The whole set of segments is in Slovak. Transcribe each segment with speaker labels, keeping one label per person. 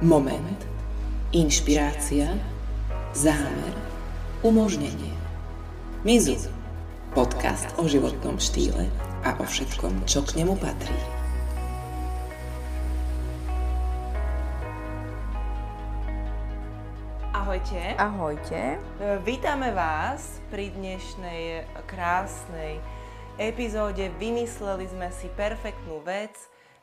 Speaker 1: Moment. Inšpirácia. Zámer. Umožnenie. Mizu. Podcast o životnom štýle a o všetkom, čo k nemu patrí.
Speaker 2: Ahojte.
Speaker 3: Ahojte.
Speaker 2: Vítame vás pri dnešnej krásnej epizóde. Vymysleli sme si perfektnú vec.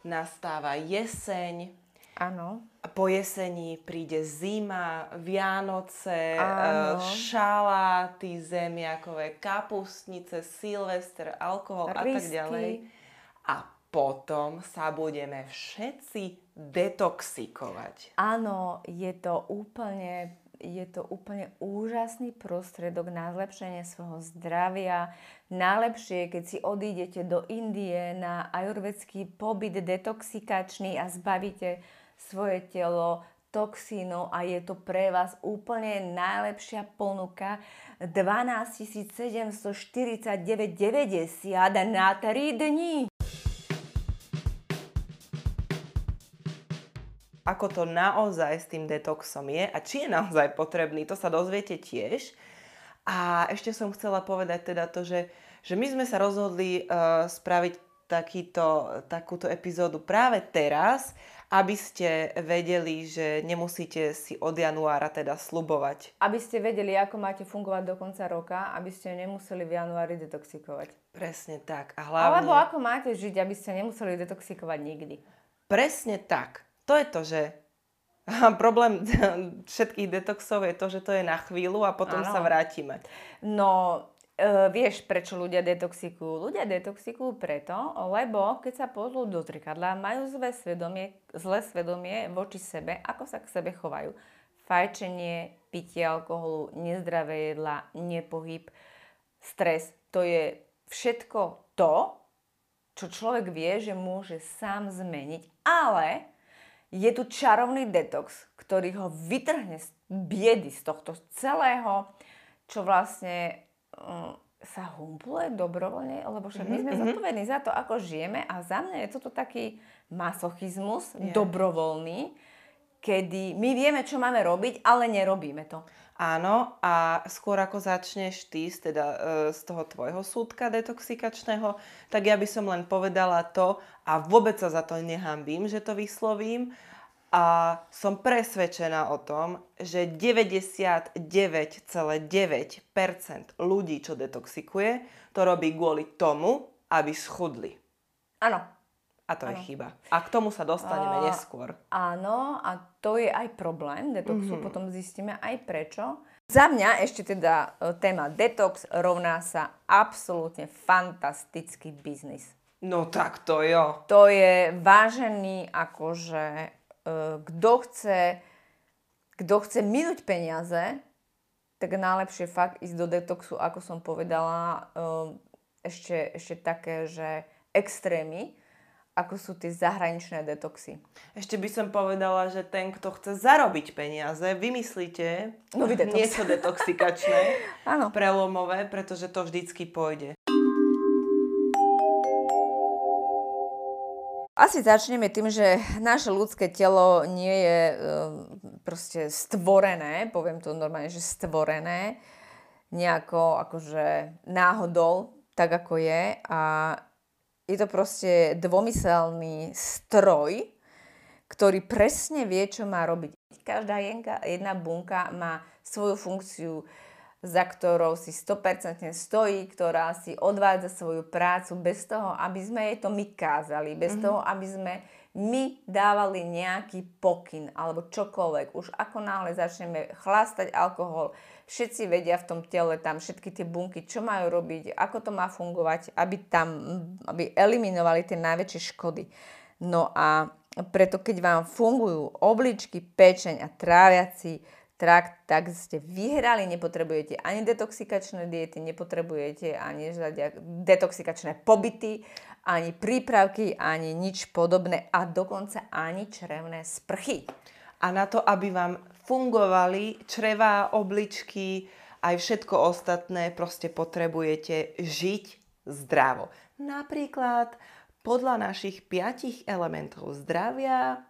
Speaker 2: Nastáva jeseň.
Speaker 3: Áno.
Speaker 2: Po jeseni príde zima, Vianoce,
Speaker 3: Áno.
Speaker 2: eh, šaláty, zemiakové, kapustnice, silvester, alkohol a tak ďalej. A potom sa budeme všetci detoxikovať.
Speaker 3: Áno, je to úplne, je to úplne úžasný prostredok na zlepšenie svojho zdravia. Najlepšie, keď si odídete do Indie na ajurvedský pobyt detoxikačný a zbavíte svoje telo toxínov a je to pre vás úplne najlepšia ponuka 12 749,90 na 3 dní.
Speaker 2: ako to naozaj s tým detoxom je a či je naozaj potrebný, to sa dozviete tiež. A ešte som chcela povedať teda to, že, že my sme sa rozhodli uh, spraviť takýto, takúto epizódu práve teraz, aby ste vedeli, že nemusíte si od januára teda slubovať.
Speaker 3: Aby ste vedeli, ako máte fungovať do konca roka, aby ste nemuseli v januári detoxikovať.
Speaker 2: Presne tak. A hlavne...
Speaker 3: Alebo ako máte žiť, aby ste nemuseli detoxikovať nikdy.
Speaker 2: Presne tak. To je to, že problém všetkých detoxov je to, že to je na chvíľu a potom
Speaker 3: Áno.
Speaker 2: sa vrátime.
Speaker 3: No, e, vieš, prečo ľudia detoxikujú? Ľudia detoxikujú preto, lebo keď sa pozrú do zrkadla, majú zlé svedomie, zlé svedomie voči sebe, ako sa k sebe chovajú. Fajčenie, pitie alkoholu, nezdravé jedla, nepohyb, stres. To je všetko to, čo človek vie, že môže sám zmeniť, ale je tu čarovný detox, ktorý ho vytrhne z biedy, z tohto celého, čo vlastne sa humpluje dobrovoľne, lebo však my sme zodpovední za to, ako žijeme a za mňa je toto taký masochizmus,
Speaker 2: Je.
Speaker 3: dobrovoľný, kedy my vieme, čo máme robiť, ale nerobíme to.
Speaker 2: Áno, a skôr ako začneš ty z, teda, e, z toho tvojho súdka detoxikačného, tak ja by som len povedala to a vôbec sa za to nehambím, že to vyslovím. A som presvedčená o tom, že 99,9% ľudí, čo detoxikuje, to robí kvôli tomu, aby schudli.
Speaker 3: Áno,
Speaker 2: A to je
Speaker 3: Áno.
Speaker 2: chyba. A k tomu sa dostaneme
Speaker 3: A-
Speaker 2: neskôr.
Speaker 3: Áno, a to je aj problém detoxu,
Speaker 2: Mhm.
Speaker 3: potom zistíme aj prečo. Za mňa ešte teda e, téma detox rovná sa absolútne fantastický biznis.
Speaker 2: No tak to jo.
Speaker 3: To je vážený akože kto chce, kto chce minúť peniaze, tak najlepšie fakt ísť do detoxu, ako som povedala, e, ešte, ešte také, že extrémy, ako sú tie zahraničné detoxy.
Speaker 2: Ešte by som povedala, že ten, kto chce zarobiť peniaze, vymyslíte
Speaker 3: Nový detox.
Speaker 2: niečo detoxikačné, prelomové, pretože to vždycky pôjde.
Speaker 3: Asi začneme tým, že naše ľudské telo nie je e, proste stvorené, poviem to normálne, že stvorené nejako akože náhodou, tak ako je a je to proste dvomyselný stroj, ktorý presne vie, čo má robiť. Každá jenka, jedna bunka má svoju funkciu, za ktorou si 100% stojí, ktorá si odvádza svoju prácu bez toho, aby sme jej to my kázali, bez toho, aby sme my dávali nejaký pokyn alebo čokoľvek. Už ako náhle začneme chlastať alkohol, všetci vedia v tom tele tam všetky tie bunky, čo majú robiť, ako to má fungovať, aby tam, aby eliminovali tie najväčšie škody. No a preto keď vám fungujú obličky, pečeň a tráviaci trakt, tak ste vyhrali, nepotrebujete ani detoxikačné diety, nepotrebujete ani detoxikačné pobyty, ani prípravky, ani nič podobné a dokonca ani črevné sprchy.
Speaker 2: A na to, aby vám fungovali črevá, obličky, aj všetko ostatné, proste potrebujete žiť zdravo. Napríklad podľa našich piatich elementov zdravia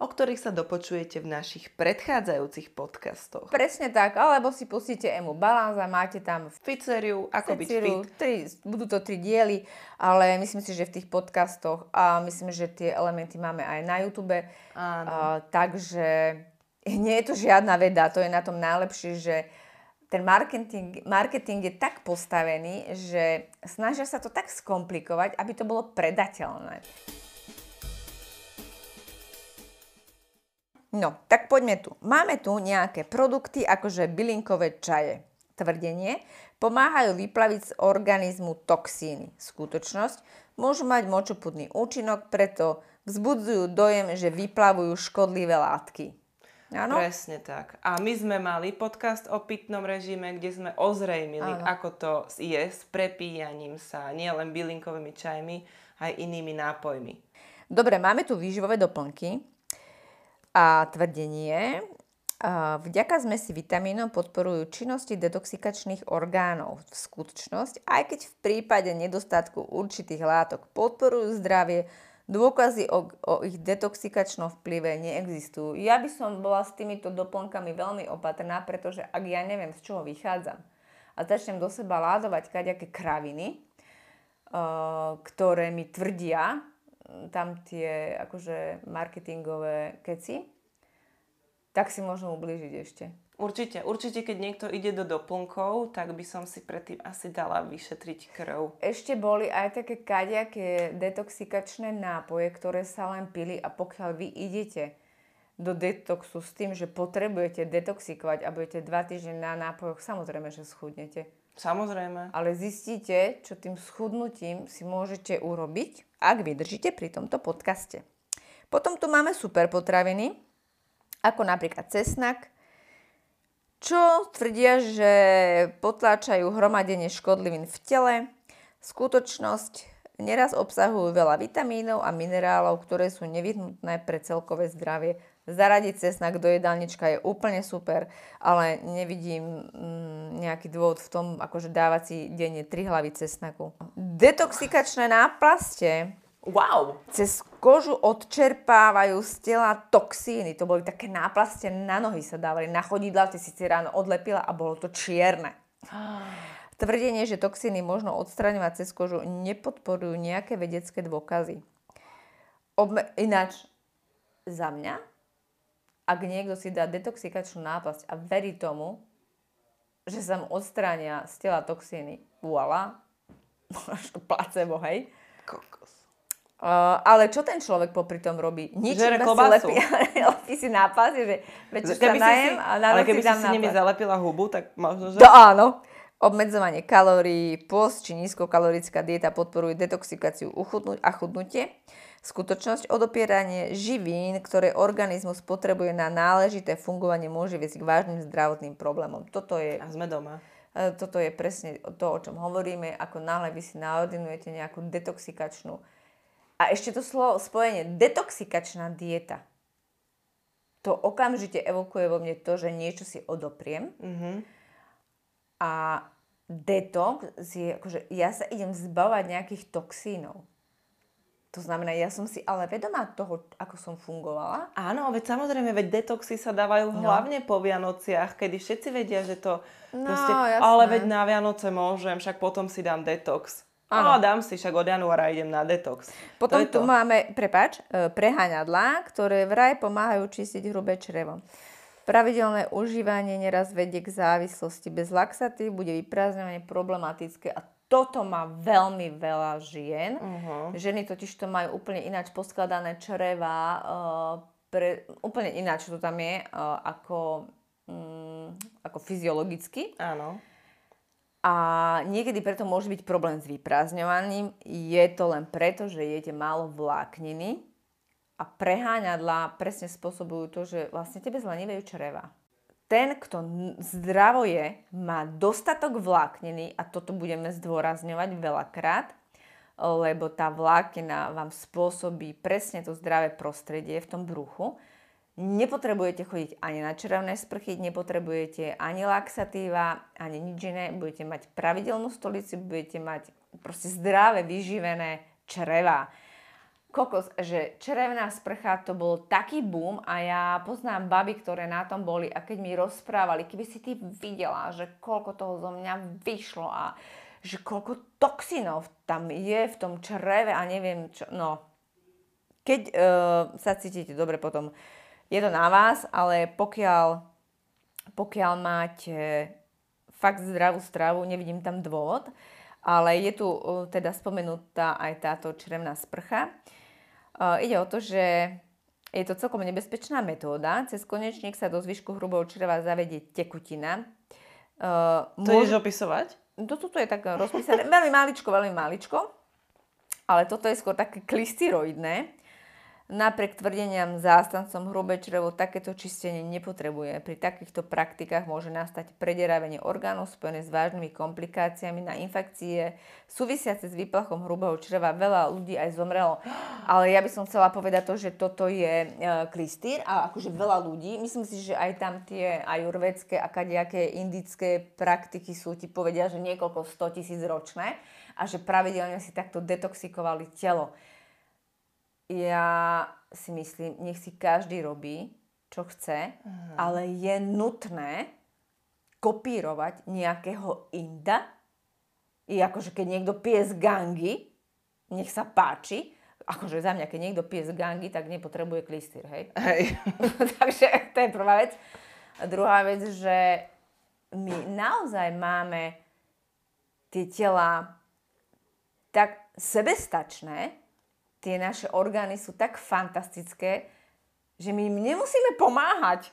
Speaker 2: o ktorých sa dopočujete v našich predchádzajúcich podcastoch.
Speaker 3: Presne tak, alebo si pustíte Emu Balance a máte tam
Speaker 2: Ficeriu, ako byť fit.
Speaker 3: Tri, budú to tri diely, ale myslím si, že v tých podcastoch a myslím, že tie elementy máme aj na YouTube.
Speaker 2: Áno.
Speaker 3: A, takže nie je to žiadna veda, to je na tom najlepšie, že ten marketing, marketing je tak postavený, že snažia sa to tak skomplikovať, aby to bolo predateľné. No, tak poďme tu. Máme tu nejaké produkty, akože bylinkové čaje. Tvrdenie, pomáhajú vyplaviť z organizmu toxíny. Skutočnosť, môžu mať močopudný účinok, preto vzbudzujú dojem, že vyplavujú škodlivé látky.
Speaker 2: Áno? Presne tak. A my sme mali podcast o pitnom režime, kde sme ozrejmili, Áno. ako to je s prepíjaním sa nielen bylinkovými čajmi, aj inými nápojmi.
Speaker 3: Dobre, máme tu výživové doplnky, a tvrdenie, vďaka zmesi vitamínov podporujú činnosti detoxikačných orgánov. V skutočnosť, aj keď v prípade nedostatku určitých látok podporujú zdravie, dôkazy o, o ich detoxikačnom vplyve neexistujú. Ja by som bola s týmito doplnkami veľmi opatrná, pretože ak ja neviem, z čoho vychádzam a začnem do seba ládovať kaďaké kraviny, uh, ktoré mi tvrdia, tam tie akože marketingové keci, tak si môžem ublížiť ešte.
Speaker 2: Určite, určite keď niekto ide do doplnkov, tak by som si predtým asi dala vyšetriť krv.
Speaker 3: Ešte boli aj také kaďaké detoxikačné nápoje, ktoré sa len pili a pokiaľ vy idete do detoxu s tým, že potrebujete detoxikovať a budete dva týždne na nápojoch, samozrejme, že schudnete.
Speaker 2: Samozrejme.
Speaker 3: Ale zistíte, čo tým schudnutím si môžete urobiť, ak vydržíte pri tomto podcaste. Potom tu máme super potraviny, ako napríklad cesnak, čo tvrdia, že potláčajú hromadenie škodlivín v tele. Skutočnosť neraz obsahujú veľa vitamínov a minerálov, ktoré sú nevyhnutné pre celkové zdravie zaradiť cesnak do jedálnička je úplne super, ale nevidím mm, nejaký dôvod v tom, akože dávať si denne 3 hlavy cesnaku. Detoxikačné náplaste
Speaker 2: Wow!
Speaker 3: Cez kožu odčerpávajú z tela toxíny. To boli také náplaste na nohy sa dávali. Na chodidla ty si ráno odlepila a bolo to čierne. Tvrdenie, že toxíny možno odstraňovať cez kožu, nepodporujú nejaké vedecké dôkazy. Obme- ináč, za mňa ak niekto si dá detoxikačnú náplasť a verí tomu, že sa mu odstránia z tela toxíny, voilà, to placebo, hej.
Speaker 2: Kokos.
Speaker 3: Uh, ale čo ten človek popri tom robí?
Speaker 2: Nič, Žere iba si
Speaker 3: lepí, lepí si nápas, že večer sa najem
Speaker 2: a na Ale keby si si nimi zalepila hubu, tak možno, že...
Speaker 3: To áno. Obmedzovanie kalórií, post či nízkokalorická dieta podporuje detoxikáciu a chudnutie. Skutočnosť odopieranie živín, ktoré organizmus potrebuje na náležité fungovanie, môže viesť k vážnym zdravotným problémom. Toto je...
Speaker 2: A sme doma.
Speaker 3: E, toto je presne to, o čom hovoríme. Ako náhle vy si naordinujete nejakú detoxikačnú... A ešte to slovo, spojenie detoxikačná dieta. To okamžite evokuje vo mne to, že niečo si odopriem. Mm-hmm. A detox je, akože ja sa idem zbavať nejakých toxínov. To znamená, ja som si ale vedomá toho, ako som fungovala.
Speaker 2: Áno, veď samozrejme, veď detoxy sa dávajú no. hlavne po Vianociach, kedy všetci vedia, že to no, proste, jasné. ale veď na Vianoce môžem, však potom si dám detox. Áno. No, dám si, však od januára idem na detox.
Speaker 3: Potom tu to. máme, prepač, e, preháňadlá, ktoré vraj pomáhajú čistiť hrubé črevo. Pravidelné užívanie neraz vedie k závislosti. Bez laxatív bude vyprázdňovanie problematické a toto má veľmi veľa žien. Uh-huh. Ženy totiž to majú úplne ináč poskladané čreva, uh, pre, úplne ináč to tam je, uh, ako, um, ako fyziologicky.
Speaker 2: Áno.
Speaker 3: A niekedy preto môže byť problém s vyprázdňovaním. Je to len preto, že jete málo vlákniny a preháňadla presne spôsobujú to, že vlastne tebe zlenivejú čreva ten, kto zdravo je, má dostatok vlákniny a toto budeme zdôrazňovať veľakrát, lebo tá vláknina vám spôsobí presne to zdravé prostredie v tom bruchu. Nepotrebujete chodiť ani na červené sprchy, nepotrebujete ani laxatíva, ani nič iné. Budete mať pravidelnú stolici, budete mať proste zdravé, vyživené čreva. Kokos, že červená sprcha to bol taký boom a ja poznám baby, ktoré na tom boli a keď mi rozprávali, keby si ty videla, že koľko toho zo mňa vyšlo a že koľko toxinov tam je v tom čreve a neviem čo, no. Keď uh, sa cítite dobre potom, je to na vás, ale pokiaľ, pokiaľ máte fakt zdravú stravu, nevidím tam dôvod, ale je tu uh, teda spomenutá aj táto črevná sprcha. Uh, ide o to, že je to celkom nebezpečná metóda. Cez konečník sa do zvyšku hrubého čreva zavedie tekutina.
Speaker 2: Uh, to môž... ideš opisovať?
Speaker 3: Toto je tak rozpísané. veľmi maličko, veľmi maličko. Ale toto je skôr také klistyroidné. Napriek tvrdeniam zástancom hrubé črevo takéto čistenie nepotrebuje. Pri takýchto praktikách môže nastať predieravenie orgánov spojené s vážnymi komplikáciami na infekcie súvisiace s výplachom hrubého čreva. Veľa ľudí aj zomrelo. Ale ja by som chcela povedať to, že toto je e, klistýr a akože veľa ľudí. Myslím si, že aj tam tie ajurvedské a kadejaké indické praktiky sú ti povedia, že niekoľko 100 tisíc ročné a že pravidelne si takto detoxikovali telo ja si myslím, nech si každý robí, čo chce, uh-huh. ale je nutné kopírovať nejakého inda. I akože keď niekto pije z gangy, nech sa páči, akože za mňa, keď niekto pije z gangy, tak nepotrebuje klistýr, hej? Hej. Takže to je prvá vec. A druhá vec, že my naozaj máme tie tela tak sebestačné, tie naše orgány sú tak fantastické, že my im nemusíme pomáhať.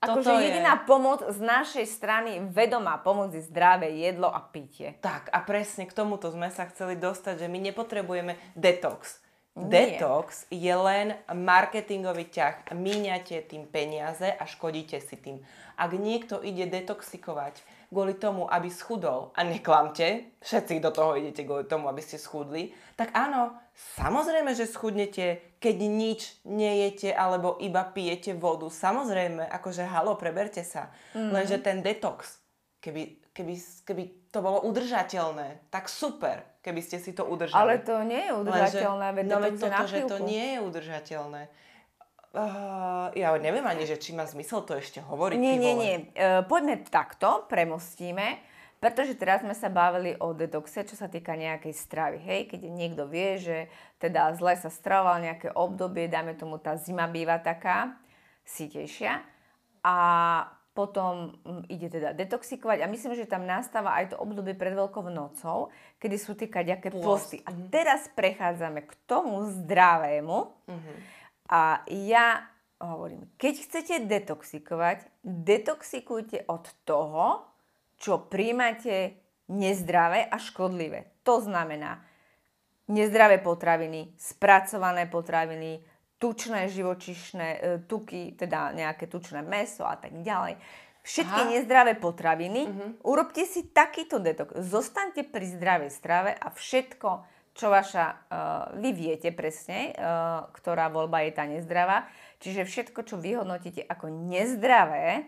Speaker 3: Akože jediná je... pomoc z našej strany, vedomá pomoc je zdravé jedlo a pitie.
Speaker 2: Tak a presne k tomuto sme sa chceli dostať, že my nepotrebujeme detox. Nie. Detox je len marketingový ťah. Míňate tým peniaze a škodíte si tým. Ak niekto ide detoxikovať kvôli tomu, aby schudol, a neklamte, všetci do toho idete kvôli tomu, aby ste schudli, tak áno, samozrejme, že schudnete, keď nič nejete alebo iba pijete vodu. Samozrejme, akože halo, preberte sa. Mm-hmm. Lenže ten detox, keby, keby, keby to bolo udržateľné, tak super, keby ste si to udržali.
Speaker 3: Ale to nie je udržateľné,
Speaker 2: veď no, to, toto, že to nie je udržateľné. Uh, ja neviem ani, že či má zmysel to ešte hovoriť.
Speaker 3: Nie, nie, nie. Uh, poďme takto, premostíme, pretože teraz sme sa bavili o detoxe, čo sa týka nejakej stravy. Hej, keď niekto vie, že teda zle sa stravoval nejaké obdobie, dáme tomu tá zima býva taká sítejšia a potom mm, ide teda detoxikovať a myslím, že tam nastáva aj to obdobie pred Veľkou nocou, kedy sú tie kaďaké posty. A mhm. teraz prechádzame k tomu zdravému. Mm-hmm a ja hovorím, keď chcete detoxikovať, detoxikujte od toho, čo príjmate nezdravé a škodlivé. To znamená nezdravé potraviny, spracované potraviny, tučné živočišné e, tuky, teda nejaké tučné meso a tak ďalej. Všetky Aha. nezdravé potraviny, uh-huh. urobte si takýto detox. Zostaňte pri zdravej strave a všetko čo vaša, uh, vy viete presne, uh, ktorá voľba je tá nezdravá. Čiže všetko, čo vyhodnotíte ako nezdravé,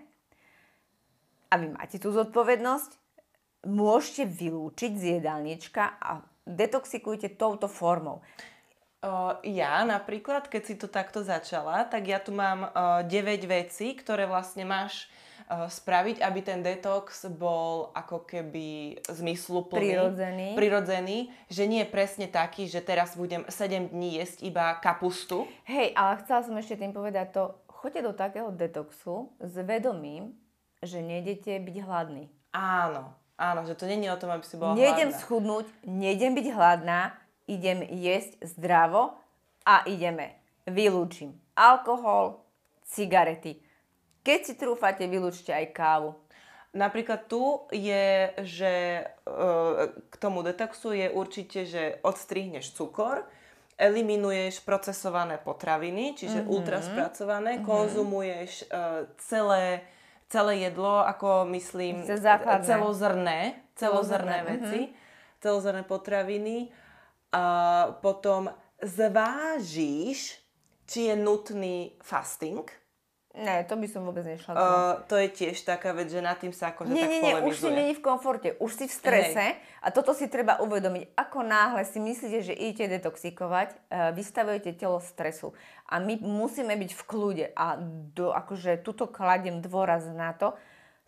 Speaker 3: a vy máte tú zodpovednosť, môžete vylúčiť z jedálnička a detoxikujte touto formou.
Speaker 2: Uh, ja napríklad, keď si to takto začala, tak ja tu mám uh, 9 vecí, ktoré vlastne máš Eh, spraviť, aby ten detox bol ako keby zmysluplný.
Speaker 3: Prirodzený.
Speaker 2: Prirodzený, že nie je presne taký, že teraz budem 7 dní jesť iba kapustu.
Speaker 3: Hej, ale chcela som ešte tým povedať to, choďte do takého detoxu s vedomím, že nejdete byť hladný.
Speaker 2: Áno, áno, že to není o tom, aby si bola
Speaker 3: Nejdem
Speaker 2: hladná.
Speaker 3: schudnúť, nejdem byť hladná, idem jesť zdravo a ideme. Vylúčim alkohol, cigarety keď si trúfate, vylúčte aj kávu.
Speaker 2: Napríklad tu je, že e, k tomu detoxu je určite, že odstrihneš cukor, eliminuješ procesované potraviny, čiže mm-hmm. ultraspracované, mm-hmm. konzumuješ uh, celé, celé jedlo, ako myslím, celozrné, celozrné veci, mm-hmm. celozrné potraviny. A potom zvážiš, či je nutný fasting,
Speaker 3: Ne, to by som vôbec nešla.
Speaker 2: Uh, to je tiež taká vec, že nad tým sa akože
Speaker 3: nie,
Speaker 2: tak
Speaker 3: nie, nie, už si není v komforte, už si v strese a toto si treba uvedomiť. Ako náhle si myslíte, že idete detoxikovať, uh, vystavujete telo stresu a my musíme byť v kľude a do, akože tuto kladiem dôraz na to,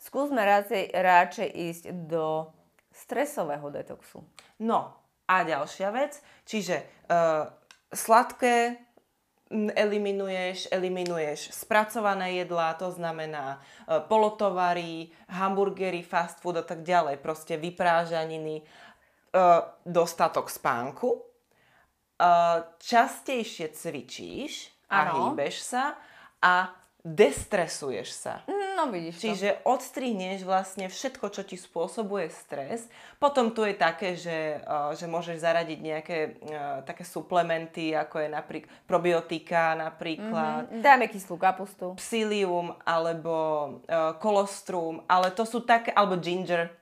Speaker 3: skúsme radšej, radšej ísť do stresového detoxu.
Speaker 2: No a ďalšia vec, čiže uh, sladké eliminuješ, eliminuješ spracované jedlá, to znamená uh, polotovary, hamburgery, fast food a tak ďalej, proste vyprážaniny, uh, dostatok spánku, uh, častejšie cvičíš a
Speaker 3: Áno.
Speaker 2: hýbeš sa a destresuješ sa.
Speaker 3: No vidíš to.
Speaker 2: Čiže odstrihneš vlastne všetko, čo ti spôsobuje stres. Potom tu je také, že, uh, že môžeš zaradiť nejaké uh, také suplementy, ako je napríklad probiotika napríklad,
Speaker 3: Mhm. Dáme kyslú kapustu.
Speaker 2: psyllium alebo uh, kolostrum, ale to sú také, alebo ginger.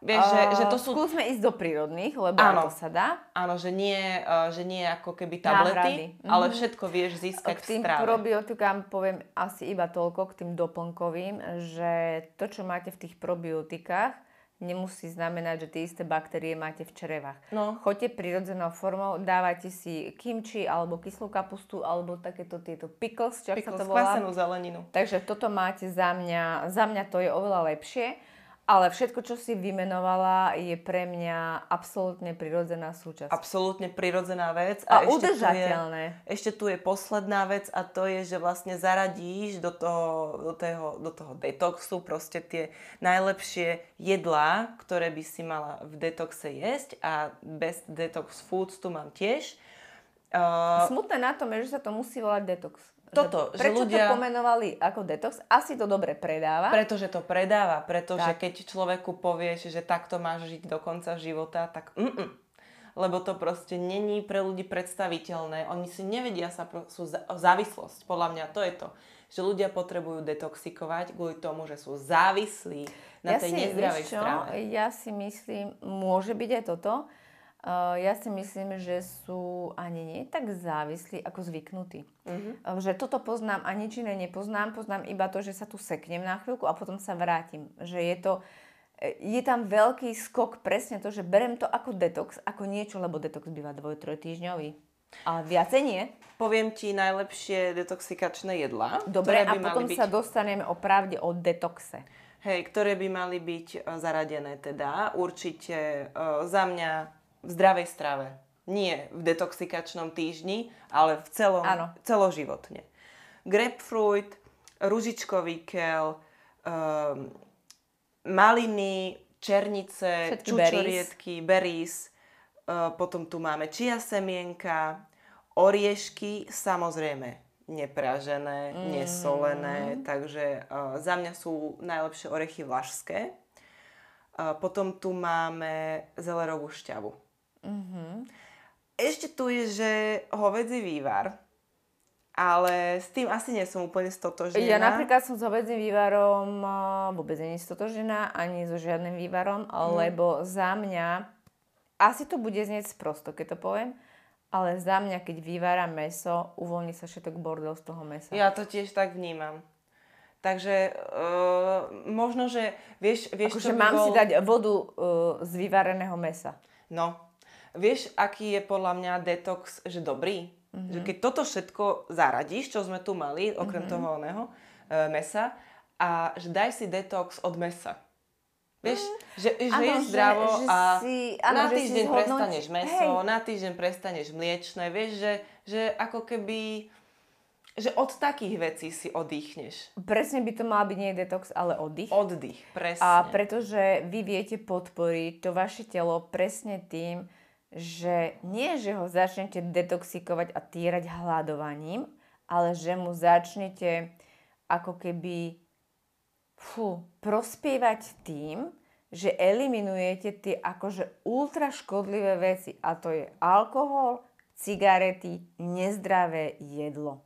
Speaker 2: Vieš, že, že to sú...
Speaker 3: Skúsme ísť do prírodných, lebo
Speaker 2: Áno.
Speaker 3: to sa dá.
Speaker 2: Áno, že nie, uh, že nie ako keby tablety,
Speaker 3: Náhrady.
Speaker 2: ale
Speaker 3: Mhm.
Speaker 2: všetko vieš získať
Speaker 3: K
Speaker 2: v
Speaker 3: tým
Speaker 2: stráve.
Speaker 3: probiotikám poviem asi iba toľko, k tým doplnkovým, že to, čo máte v tých probiotikách, nemusí znamenať, že tie isté baktérie máte v črevách.
Speaker 2: No.
Speaker 3: Choďte prirodzenou formou, dávajte si kimči alebo kyslú kapustu alebo takéto tieto pickles, čo ak sa
Speaker 2: Pickles,
Speaker 3: to volá.
Speaker 2: zeleninu.
Speaker 3: Takže toto máte za mňa, za mňa to je oveľa lepšie, ale všetko, čo si vymenovala, je pre mňa absolútne prirodzená súčasť.
Speaker 2: Absolútne prirodzená vec.
Speaker 3: A
Speaker 2: ešte tu je-
Speaker 3: udržateľné.
Speaker 2: Ešte tu je posledná vec a to je, že vlastne zaradíš do toho, do toho, do toho detoxu proste tie najlepšie jedlá, ktoré by si mala v detoxe jesť a best detox foods tu mám tiež. Uh,
Speaker 3: Smutné na tom je, že sa to musí volať detox.
Speaker 2: Toto, že
Speaker 3: Prečo
Speaker 2: ľudia-
Speaker 3: to pomenovali ako detox? Asi to dobre predáva.
Speaker 2: pretože to predáva, pretože
Speaker 3: Tak.
Speaker 2: keď človeku povieš, že takto máš žiť do konca života, tak mm lebo to proste není pre ľudí predstaviteľné. Oni si nevedia sa, sú závislosť. Podľa mňa to je to, že ľudia potrebujú detoxikovať kvôli tomu, že sú závislí na tej nezdravej
Speaker 3: vieš čo,
Speaker 2: strave.
Speaker 3: Ja si myslím, môže byť aj toto. Uh, ja si myslím, že sú ani nie tak závislí, ako zvyknutí.
Speaker 2: Mhm.
Speaker 3: Uh, že toto poznám a nič iné nepoznám. Poznám iba to, že sa tu seknem na chvíľku a potom sa vrátim. Že je to je tam veľký skok presne to, že berem to ako detox, ako niečo, lebo detox býva dvoj, troj týždňový. Ale viacej nie.
Speaker 2: Poviem ti najlepšie detoxikačné jedlá.
Speaker 3: Dobre, a potom
Speaker 2: byť,
Speaker 3: sa dostaneme o pravde o detoxe.
Speaker 2: Hej, ktoré by mali byť zaradené teda určite e, za mňa v zdravej strave. Nie v detoxikačnom týždni, ale v celom,
Speaker 3: Áno.
Speaker 2: celoživotne. Grapefruit, ružičkový kel, um, maliny, černice,
Speaker 3: Všetky
Speaker 2: čučoriedky, berries. Uh, potom tu máme čia semienka, oriešky, samozrejme nepražené,
Speaker 3: Mm.
Speaker 2: nesolené, takže uh, za mňa sú najlepšie orechy vlašské. Uh, potom tu máme zelerovú šťavu.
Speaker 3: Mhm.
Speaker 2: Ešte tu je, že hovedzí vývar, ale s tým asi nie som úplne stotožnená.
Speaker 3: Ja napríklad som s hovedzím vývarom vôbec nie stotožená, ani so žiadnym vývarom, lebo za mňa, asi to bude znieť sprosto, keď to poviem, ale za mňa, keď vyváram meso, uvoľní sa všetok bordel z toho mesa.
Speaker 2: Ja to tiež tak vnímam. Takže uh, možno, že vieš, vieš
Speaker 3: akože mám
Speaker 2: bol...
Speaker 3: si dať vodu uh, z vyvareného mesa.
Speaker 2: No, vieš, aký je podľa mňa detox, že dobrý? Mm-hmm. Že keď toto všetko zaradíš, čo sme tu mali, okrem mm-hmm. toho oného, uh, mesa, a že daj si detox od mesa. Vieš, že, že
Speaker 3: Áno,
Speaker 2: je
Speaker 3: že-
Speaker 2: zdravo
Speaker 3: že
Speaker 2: a
Speaker 3: si- áno,
Speaker 2: na
Speaker 3: že si
Speaker 2: týždeň
Speaker 3: zhodnoť-
Speaker 2: prestaneš meso,
Speaker 3: Hej.
Speaker 2: na týždeň prestaneš mliečne, vieš, že, že ako keby, že od takých vecí si oddychneš.
Speaker 3: Presne by to mal byť nie detox, ale oddych.
Speaker 2: Oddych, presne.
Speaker 3: A pretože vy viete podporiť to vaše telo presne tým, že nie, že ho začnete detoxikovať a týrať hľadovaním, ale že mu začnete ako keby fú, prospievať tým, že eliminujete tie akože ultra škodlivé veci a to je alkohol, cigarety, nezdravé jedlo.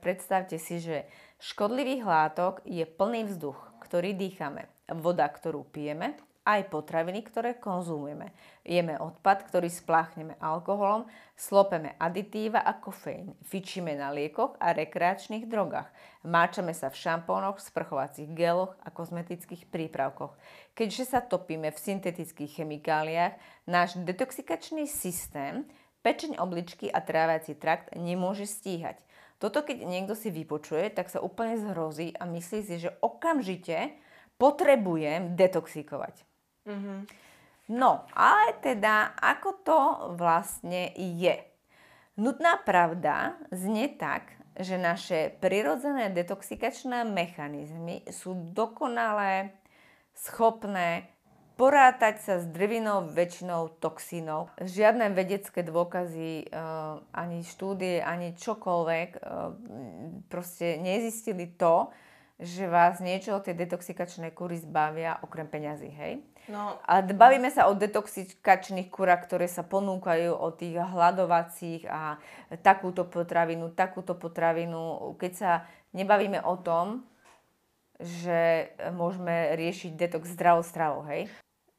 Speaker 3: Predstavte si, že škodlivých látok je plný vzduch, ktorý dýchame, voda, ktorú pijeme, aj potraviny, ktoré konzumujeme. Jeme odpad, ktorý spláchneme alkoholom, slopeme aditíva a kofeín, fičíme na liekoch a rekreačných drogách, máčame sa v šampónoch, sprchovacích geloch a kozmetických prípravkoch. Keďže sa topíme v syntetických chemikáliách, náš detoxikačný systém, pečeň obličky a trávací trakt nemôže stíhať. Toto keď niekto si vypočuje, tak sa úplne zhrozí a myslí si, že okamžite potrebujem detoxikovať. Mm-hmm. No, ale teda, ako to vlastne je? Nutná pravda znie tak, že naše prirodzené detoxikačné mechanizmy sú dokonale schopné porátať sa s drvinou väčšinou toxínov. Žiadne vedecké dôkazy, eh, ani štúdie, ani čokoľvek eh, proste nezistili to, že vás niečo od tej detoxikačnej kury zbavia okrem peňazí, hej? No. A bavíme sa o detoxikačných kurách, ktoré sa ponúkajú od tých hľadovacích a takúto potravinu, takúto potravinu. Keď sa nebavíme o tom, že môžeme riešiť detox zdravou stravou, hej?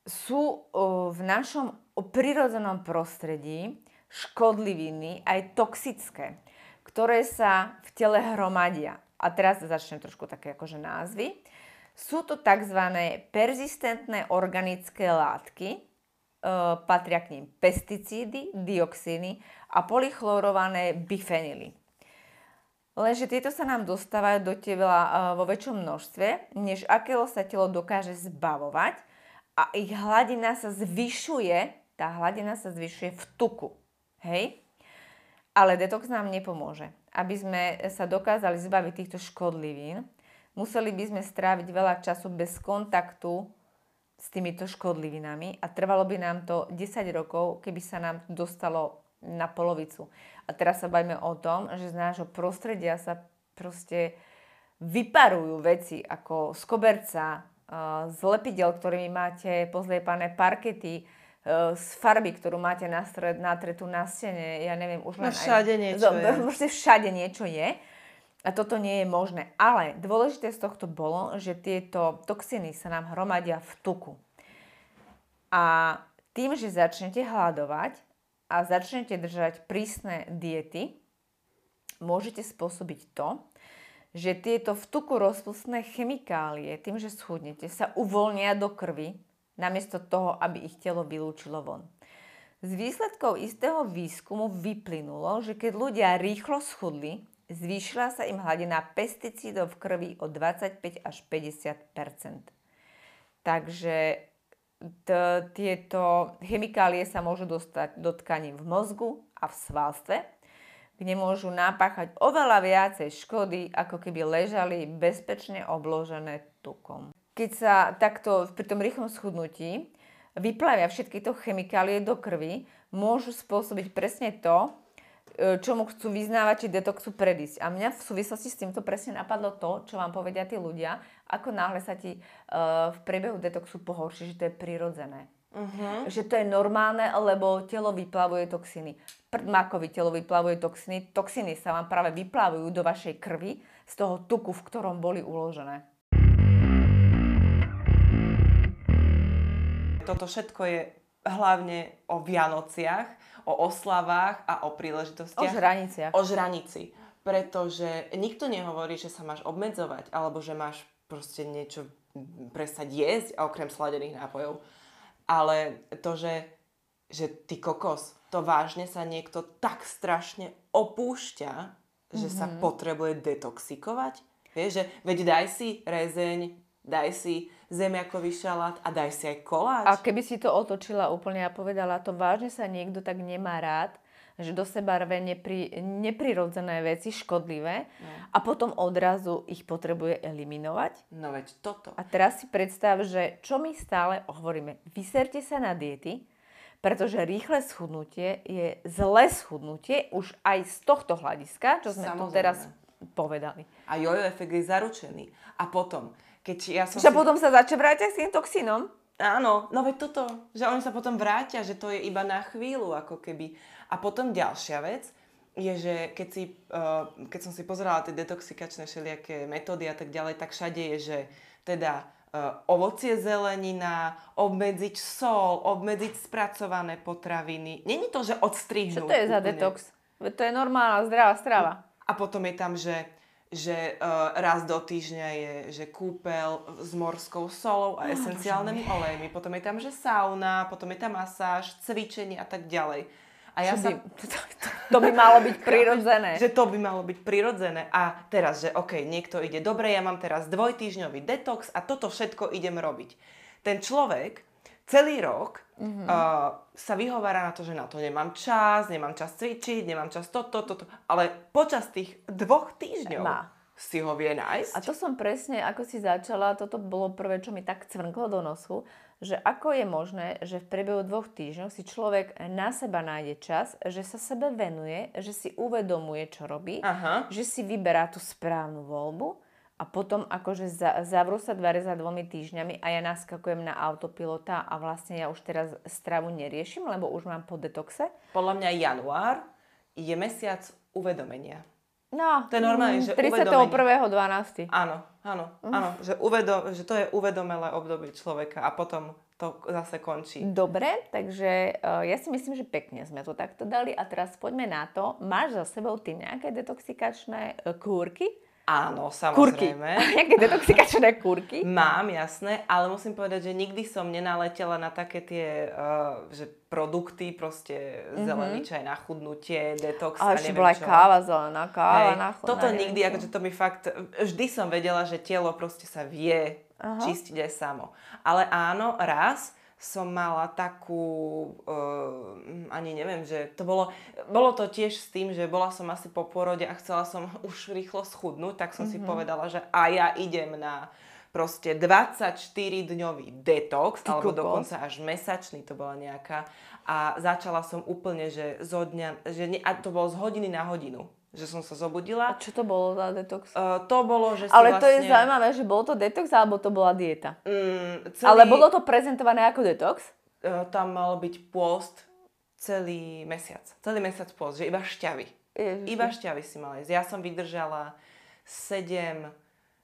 Speaker 3: Sú v našom prirodzenom prostredí škodliviny aj toxické, ktoré sa v tele hromadia a teraz začnem trošku také akože názvy. Sú to tzv. persistentné organické látky, e, patria k ním pesticídy, dioxíny a polychlorované bifenily. Lenže tieto sa nám dostávajú do tela e, vo väčšom množstve, než akého sa telo dokáže zbavovať a ich hladina sa zvyšuje, tá hladina sa zvyšuje v tuku. Hej? Ale detox nám nepomôže aby sme sa dokázali zbaviť týchto škodlivín, museli by sme stráviť veľa času bez kontaktu s týmito škodlivinami a trvalo by nám to 10 rokov, keby sa nám dostalo na polovicu. A teraz sa bavíme o tom, že z nášho prostredia sa proste vyparujú veci ako z koberca, z lepidel, ktorými máte pozliepané parkety, Eh, z farby, ktorú máte na stred, natretú na stene, ja neviem, už
Speaker 2: len no všade aj, niečo je.
Speaker 3: Proste všade niečo je. A toto nie je možné. Ale dôležité z tohto bolo, že tieto toxiny sa nám hromadia v tuku. A tým, že začnete hľadovať a začnete držať prísne diety, môžete spôsobiť to, že tieto v tuku rozpustné chemikálie, tým, že schudnete, sa uvoľnia do krvi namiesto toho, aby ich telo vylúčilo von. Z výsledkov istého výskumu vyplynulo, že keď ľudia rýchlo schudli, zvýšila sa im hladina pesticídov v krvi o 25 až 50% Takže t- tieto chemikálie sa môžu dostať do tkaní v mozgu a v svalstve, kde môžu napáchať oveľa viacej škody, ako keby ležali bezpečne obložené tukom. Keď sa takto pri tom rýchlom schudnutí vyplavia všetky to chemikálie do krvi, môžu spôsobiť presne to, čomu chcú vyznávať, či detoxu predísť. A mňa v súvislosti s týmto presne napadlo to, čo vám povedia tí ľudia, ako náhle sa ti uh, v priebehu detoxu pohorší, že to je prirodzené. Uh-huh. Že to je normálne, lebo telo vyplavuje toxiny. Prdmákovi telo vyplavuje toxiny. Toxiny sa vám práve vyplavujú do vašej krvi z toho tuku, v ktorom boli uložené.
Speaker 2: Toto všetko je hlavne o Vianociach, o oslavách a o príležitostiach.
Speaker 3: O žraniciach.
Speaker 2: O žranici. Pretože nikto nehovorí, že sa máš obmedzovať, alebo že máš proste niečo prestať jesť, okrem sladených nápojov. Ale to, že, že ty kokos, to vážne sa niekto tak strašne opúšťa, že mm-hmm. sa mhm. potrebuje detoxikovať. Vieš, že veď daj si rezeň, daj si zemiakový šalát a daj si aj koláč.
Speaker 3: A keby si to otočila úplne a povedala, to vážne sa niekto tak nemá rád, že do seba rve nepri, neprirodzené veci, škodlivé no. a potom odrazu ich potrebuje eliminovať.
Speaker 2: No veď toto.
Speaker 3: A teraz si predstav, že čo my stále hovoríme, vyserte sa na diety, pretože rýchle schudnutie je zlé schudnutie už aj z tohto hľadiska, čo sme Samozrejme. tu teraz povedali.
Speaker 2: A jojo efekt je zaručený. A potom, keď ja som
Speaker 3: že si... potom sa začne vrátiť s tým toxínom?
Speaker 2: Áno, no veď toto, že oni sa potom vrátia, že to je iba na chvíľu, ako keby. A potom ďalšia vec je, že keď, si, uh, keď som si pozerala tie detoxikačné všelijaké metódy a tak ďalej, tak všade je, že teda ovocie, zelenina, obmedziť sol, obmedziť spracované potraviny. Není to, že odstrihnúť.
Speaker 3: Čo to je za
Speaker 2: úplne.
Speaker 3: detox? Veď To je normálna zdravá strava.
Speaker 2: A potom je tam, že, že uh, raz do týždňa je že kúpel s morskou solou a esenciálnymi olejmi. Potom je tam, že sauna, potom je tam masáž, cvičenie a tak ďalej. A ja sa...
Speaker 3: by, to by malo byť prirodzené.
Speaker 2: Že to by malo byť prirodzené. A teraz, že OK, niekto ide, dobre, ja mám teraz dvojtýždňový detox a toto všetko idem robiť. Ten človek celý rok mm-hmm. uh, sa vyhovára na to, že na to nemám čas, nemám čas cvičiť, nemám čas toto, toto, ale počas tých dvoch týždňov
Speaker 3: Má.
Speaker 2: si ho vie nájsť.
Speaker 3: A to som presne, ako si začala, toto bolo prvé, čo mi tak cvrnklo do nosu, že ako je možné, že v priebehu dvoch týždňov si človek na seba nájde čas, že sa sebe venuje, že si uvedomuje, čo robí,
Speaker 2: Aha.
Speaker 3: že si vyberá tú správnu voľbu a potom akože za, zavrú sa dvere za dvomi týždňami a ja naskakujem na autopilota a vlastne ja už teraz stravu neriešim, lebo už mám po detoxe.
Speaker 2: Podľa mňa január je mesiac uvedomenia.
Speaker 3: No,
Speaker 2: To je normálne, že
Speaker 3: 31.12.
Speaker 2: Áno, áno, áno, že, uvedo, že to je uvedomelé obdobie človeka a potom to zase končí.
Speaker 3: Dobre, takže uh, ja si myslím, že pekne sme to takto dali a teraz poďme na to. Máš za sebou ty nejaké detoxikačné uh, kúrky?
Speaker 2: Áno, samozrejme.
Speaker 3: nejaké detoxikačné kúrky?
Speaker 2: Mám, jasné, ale musím povedať, že nikdy som nenaletela na také tie uh, že produkty, proste mm-hmm. zelený čaj na chudnutie, detox
Speaker 3: Ale
Speaker 2: a neviem
Speaker 3: bola
Speaker 2: čo.
Speaker 3: káva zelená, káva
Speaker 2: Hej,
Speaker 3: na chod.
Speaker 2: toto nikdy,
Speaker 3: čo.
Speaker 2: akože to mi fakt, vždy som vedela, že telo proste sa vie
Speaker 3: Aha.
Speaker 2: čistiť aj samo. Ale áno, raz som mala takú, uh, ani neviem, že to bolo, bolo to tiež s tým, že bola som asi po porode a chcela som už rýchlo schudnúť, tak som
Speaker 3: Mhm.
Speaker 2: si povedala, že a ja idem na proste 24-dňový detox,
Speaker 3: Ty
Speaker 2: alebo
Speaker 3: kokos.
Speaker 2: dokonca až mesačný to bola nejaká. A začala som úplne, že zo dňa, že ne, a to bolo z hodiny na hodinu, že som sa
Speaker 3: A
Speaker 2: zobudila.
Speaker 3: čo to bolo za detox?
Speaker 2: Uh, to bolo, že
Speaker 3: Ale
Speaker 2: vlastne...
Speaker 3: to je zaujímavé, že bol to detox alebo to bola dieta?
Speaker 2: Mm, celý,
Speaker 3: Ale bolo to prezentované ako detox?
Speaker 2: uh, tam mal byť pôst celý mesiac. Celý mesiac pôst, že iba šťavy.
Speaker 3: Ježiši.
Speaker 2: Iba šťavy si mala jesť. Ja som vydržala 7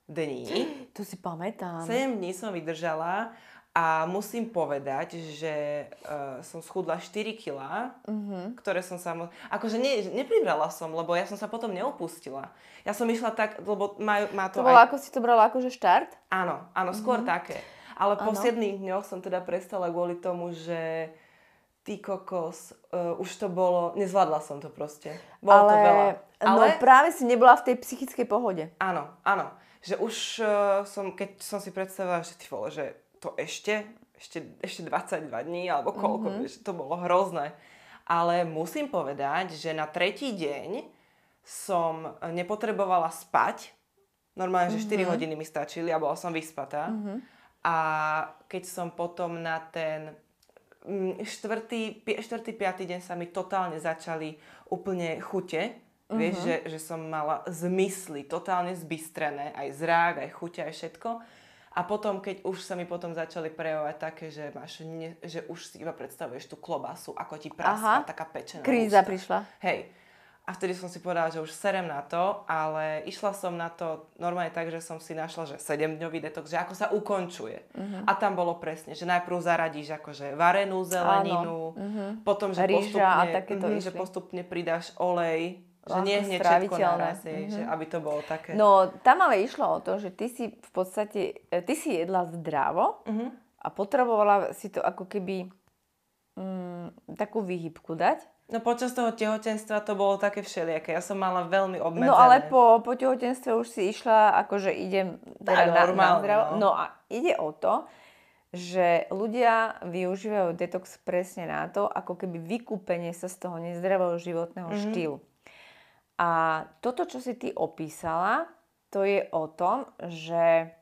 Speaker 2: dní.
Speaker 3: To si pamätám.
Speaker 2: 7 dní som vydržala a musím povedať, že uh, som schudla 4 kg,
Speaker 3: Mhm.
Speaker 2: ktoré som sa... mo- Akože ne, nepribrala som, lebo ja som sa potom neopustila. Ja som išla tak, lebo majú, má to,
Speaker 3: To bolo
Speaker 2: aj...
Speaker 3: ako si to brala akože štart?
Speaker 2: Áno, áno, skôr také. Ale po
Speaker 3: Áno.
Speaker 2: 7 dňoch som teda prestala kvôli tomu, že ty kokos, uh, už to bolo, nezvládla som to proste. Bolo
Speaker 3: ale,
Speaker 2: to veľa.
Speaker 3: No práve si nebola v tej psychickej pohode.
Speaker 2: Áno, áno. Že už uh, som, keď som si predstavila, že ty vole, že to ešte, ešte, ešte 22 dní, alebo koľko, mm-hmm. vieš, to bolo hrozné. Ale musím povedať, že na tretí deň som nepotrebovala spať. Normálne, že 4 hodiny mi stačili a bola som vyspatá. A keď som potom na ten mm, štvrtý, pi- štvrtý, piatý deň sa mi totálne začali úplne chute. Vieš, že, že som mala zmysly totálne zbystrené, aj zrák, aj chuťa, aj všetko. A potom, keď už sa mi potom začali prejavovať také, že, máš ne, že už si iba predstavuješ tú klobasu, ako ti praská,
Speaker 3: Aha.
Speaker 2: taká pečená.
Speaker 3: Kríza
Speaker 2: ústa.
Speaker 3: prišla.
Speaker 2: Hej. A vtedy som si povedala, že už serem na to, ale išla som na to normálne tak, že som si našla, že 7-dňový detox, že ako sa ukončuje.
Speaker 3: Mhm.
Speaker 2: A tam bolo presne, že najprv zaradíš akože varenú zeleninu, potom, že
Speaker 3: Rýža
Speaker 2: postupne,
Speaker 3: a
Speaker 2: mhm, že postupne pridáš olej, že nie hneď všetko
Speaker 3: stráviteľné.
Speaker 2: naraz, hej, že aby to bolo také.
Speaker 3: No, tam ale išlo o to, že ty si v podstate, e, ty si jedla zdravo
Speaker 2: Mhm.
Speaker 3: a potrebovala si to ako keby mm, takú výhybku dať.
Speaker 2: No počas toho tehotenstva to bolo také všelijaké. Ja som mala veľmi obmedzené.
Speaker 3: No ale po, po tehotenstve už si išla, akože idem teda
Speaker 2: Tak
Speaker 3: na, na
Speaker 2: normálne,
Speaker 3: zdravo.
Speaker 2: no.
Speaker 3: No a ide o to, že ľudia využívajú detox presne na to, ako keby vykúpenie sa z toho nezdravého životného
Speaker 2: Mhm.
Speaker 3: štýlu. A toto, čo si ty opísala, to je o tom, že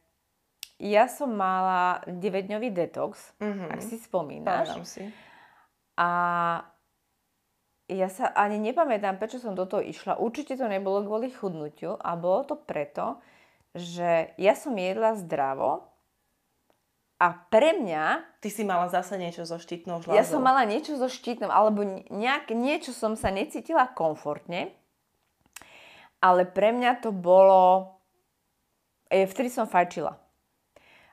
Speaker 3: ja som mala 9-dňový detox,
Speaker 2: Mhm.
Speaker 3: ak si spomínaš.
Speaker 2: Pamätám si.
Speaker 3: A ja sa ani nepamätám, prečo som do toho išla. Určite to nebolo kvôli chudnutiu a bolo to preto, že ja som jedla zdravo a pre mňa,
Speaker 2: Ty si mala zase niečo so štítnou žľazou.
Speaker 3: ja som mala niečo so štítnom, alebo nejak, niečo som sa necítila komfortne, ale pre mňa to bolo, e, vtedy som fajčila.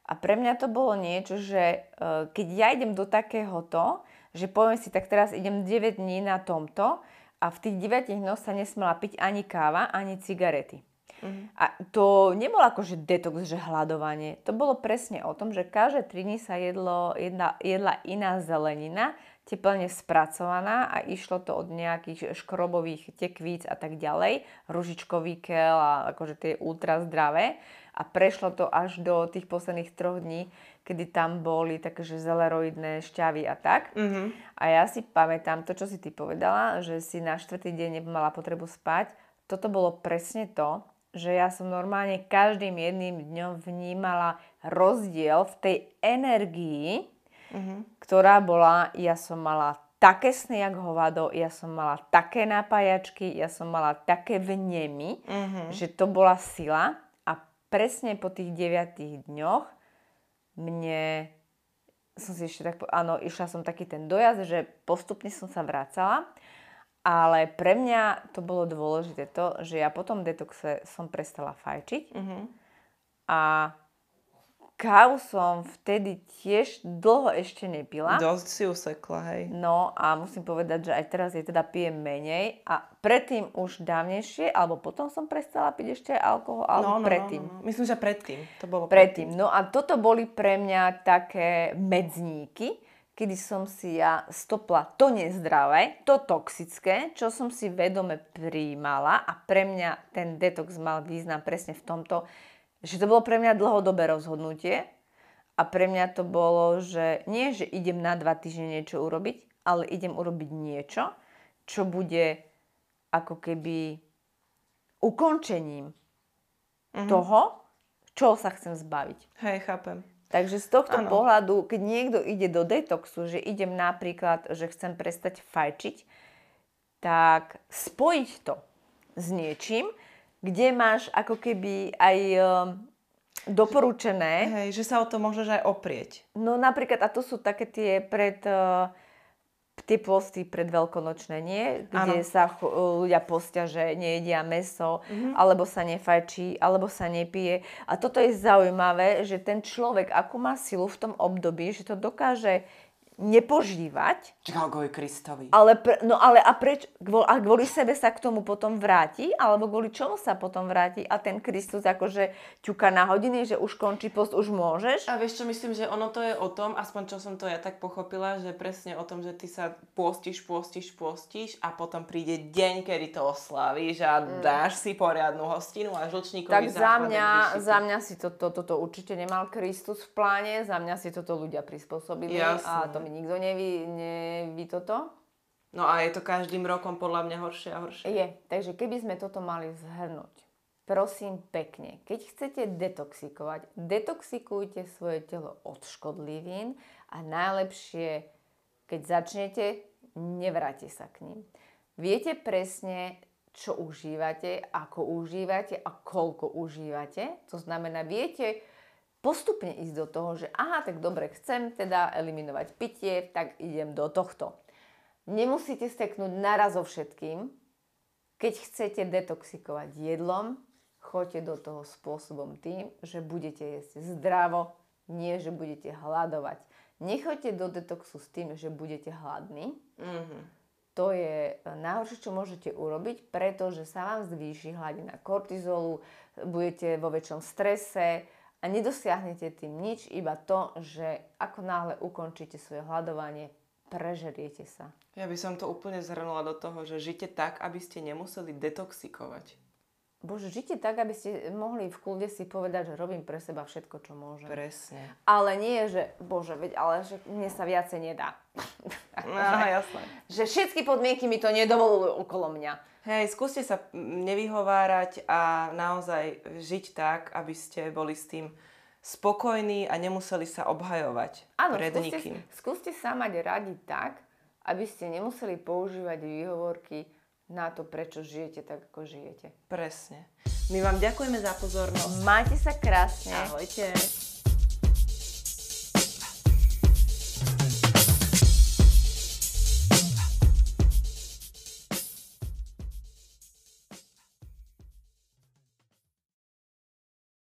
Speaker 3: A pre mňa to bolo niečo, že uh, keď ja idem do takéhoto, že poviem si, tak teraz idem 9 dní na tomto a v tých 9 dňoch sa nesmela piť ani káva, ani cigarety. Mm-hmm. A to nebolo akože detox, že hľadovanie. To bolo presne o tom, že každé 3 dní sa jedlo, jedna, jedla iná zelenina, teplne spracovaná a išlo to od nejakých škrobových tekvíc a tak ďalej, ružičkový kel a akože tie ultra zdravé a prešlo to až do tých posledných troch dní, kedy tam boli takéže zeleroidné šťavy a tak. Mm-hmm. A ja si pamätám to, čo si ty povedala, že si na štvrtý deň nemala potrebu spať. Toto bolo presne to, že ja som normálne každým jedným dňom vnímala rozdiel v tej energii, mm-hmm. ktorá bola, ja som mala také sny jak hovado, ja som mala také napájačky, ja som mala také vnemy, mm-hmm. že to bola sila a presne po tých 9 dňoch mne som si ešte tak, áno, išla som taký ten dojazd, že postupne som sa vracala ale pre mňa to bolo dôležité to, že ja po tom detoxe som prestala fajčiť mm-hmm. a kávu som vtedy tiež dlho ešte nepila.
Speaker 2: Dosť si usekla, hej.
Speaker 3: No a musím povedať, že aj teraz je teda pijem menej a predtým už dávnejšie, alebo potom som prestala piť ešte aj alkohol, alebo no, no, predtým. No,
Speaker 2: no. Myslím, že predtým. To bolo
Speaker 3: predtým. predtým. No a toto boli pre mňa také medzníky, kedy som si ja stopla to nezdravé, to toxické, čo som si vedome prijímala a pre mňa ten detox mal význam presne v tomto, že to bolo pre mňa dlhodobé rozhodnutie a pre mňa to bolo, že nie, že idem na dva týždne niečo urobiť, ale idem urobiť niečo, čo bude ako keby ukončením mm-hmm. toho, čo sa chcem zbaviť.
Speaker 2: Hej, chápem.
Speaker 3: Takže z tohto ano. pohľadu, keď niekto ide do detoxu, že idem napríklad, že chcem prestať fajčiť, tak spojiť to s niečím, kde máš ako keby aj um, doporučené.
Speaker 2: Hej, že sa o to môžeš aj oprieť.
Speaker 3: No napríklad, a to sú také tie pred... Uh, tie posty pred veľkonočné, nie? Kde ano. sa ľudia postia, že nejedia meso, mm-hmm. alebo sa nefajčí, alebo sa nepije. A toto je zaujímavé, že ten človek, ako má silu v tom období, že to dokáže nepožívať.
Speaker 2: Kvôli Kristovi.
Speaker 3: Ale, pre, no ale a preč, kvôli, a kvôli sebe sa k tomu potom vráti? Alebo kvôli čomu sa potom vráti? A ten Kristus akože ťuka na hodiny, že už končí post, už môžeš?
Speaker 2: A vieš čo, myslím, že ono to je o tom, aspoň čo som to ja tak pochopila, že presne o tom, že ty sa pôstiš, pôstiš, pôstiš a potom príde deň, kedy to oslavíš a mm. dáš si poriadnu hostinu a žlčníkový
Speaker 3: Tak za mňa, za mňa si toto to, to, to určite nemal Kristus v pláne, za mňa si toto ľudia prispôsobili Jasne. a to mi nikto neví, neví toto.
Speaker 2: No a je to každým rokom podľa mňa horšie a horšie.
Speaker 3: Je, takže keby sme toto mali zhrnúť, prosím pekne, keď chcete detoxikovať, detoxikujte svoje telo od škodlivín a najlepšie, keď začnete, nevráte sa k ním. Viete presne, čo užívate, ako užívate a koľko užívate. To znamená, viete, postupne ísť do toho, že aha, tak dobre, chcem teda eliminovať pitie, tak idem do tohto. Nemusíte steknúť naraz so všetkým. Keď chcete detoxikovať jedlom, choďte do toho spôsobom tým, že budete jesť zdravo, nie že budete hľadovať. Nechoďte do detoxu s tým, že budete hladní. Mm-hmm. To je najhoršie, čo môžete urobiť, pretože sa vám zvýši hladina kortizolu, budete vo väčšom strese, a nedosiahnete tým nič, iba to, že ako náhle ukončíte svoje hľadovanie, prežeriete sa.
Speaker 2: Ja by som to úplne zhrnula do toho, že žite tak, aby ste nemuseli detoxikovať.
Speaker 3: Bože, žite tak, aby ste mohli v kľude si povedať, že robím pre seba všetko, čo môžem.
Speaker 2: Presne.
Speaker 3: Ale nie, že, bože, veď, ale že mne sa viacej nedá.
Speaker 2: No, jasné.
Speaker 3: Že všetky podmienky mi to nedovolujú okolo mňa.
Speaker 2: Hej, skúste sa nevyhovárať a naozaj žiť tak, aby ste boli s tým spokojní a nemuseli sa obhajovať
Speaker 3: Áno,
Speaker 2: pred
Speaker 3: skúste,
Speaker 2: nikým.
Speaker 3: skúste sa mať radi tak, aby ste nemuseli používať výhovorky na to, prečo žijete tak, ako žijete.
Speaker 2: Presne. My vám ďakujeme za pozornosť.
Speaker 3: Majte sa krásne.
Speaker 2: Ahojte.